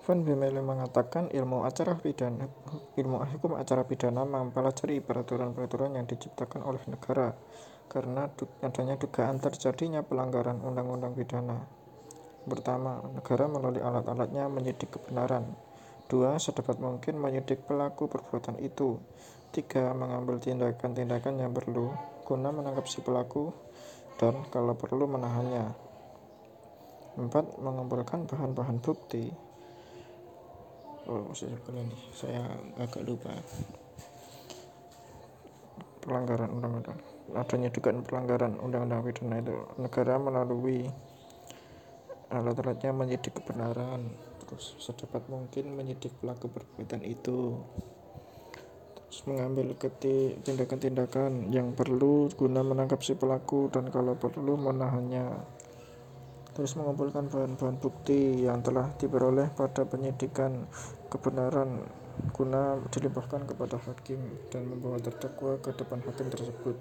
Van Bemele mengatakan ilmu acara pidana, ilmu hukum acara pidana mempelajari peraturan-peraturan yang diciptakan oleh negara karena adanya dugaan terjadinya pelanggaran undang-undang pidana. Pertama, negara melalui alat-alatnya menyidik kebenaran. Dua, sedapat mungkin menyidik pelaku perbuatan itu. Tiga, mengambil tindakan-tindakan yang perlu guna menangkap si pelaku dan kalau perlu menahannya. Empat, mengumpulkan bahan-bahan bukti oh saya nih saya agak lupa. Pelanggaran undang-undang. Adanya dugaan pelanggaran undang-undang pidana itu. Negara melalui alat-alatnya menyidik kebenaran. Terus sedapat mungkin menyidik pelaku perbuatan itu. Terus mengambil tindakan-tindakan yang perlu guna menangkap si pelaku. Dan kalau perlu menahannya terus mengumpulkan bahan-bahan bukti yang telah diperoleh pada penyidikan kebenaran guna dilimpahkan kepada hakim dan membawa terdakwa ke depan hakim tersebut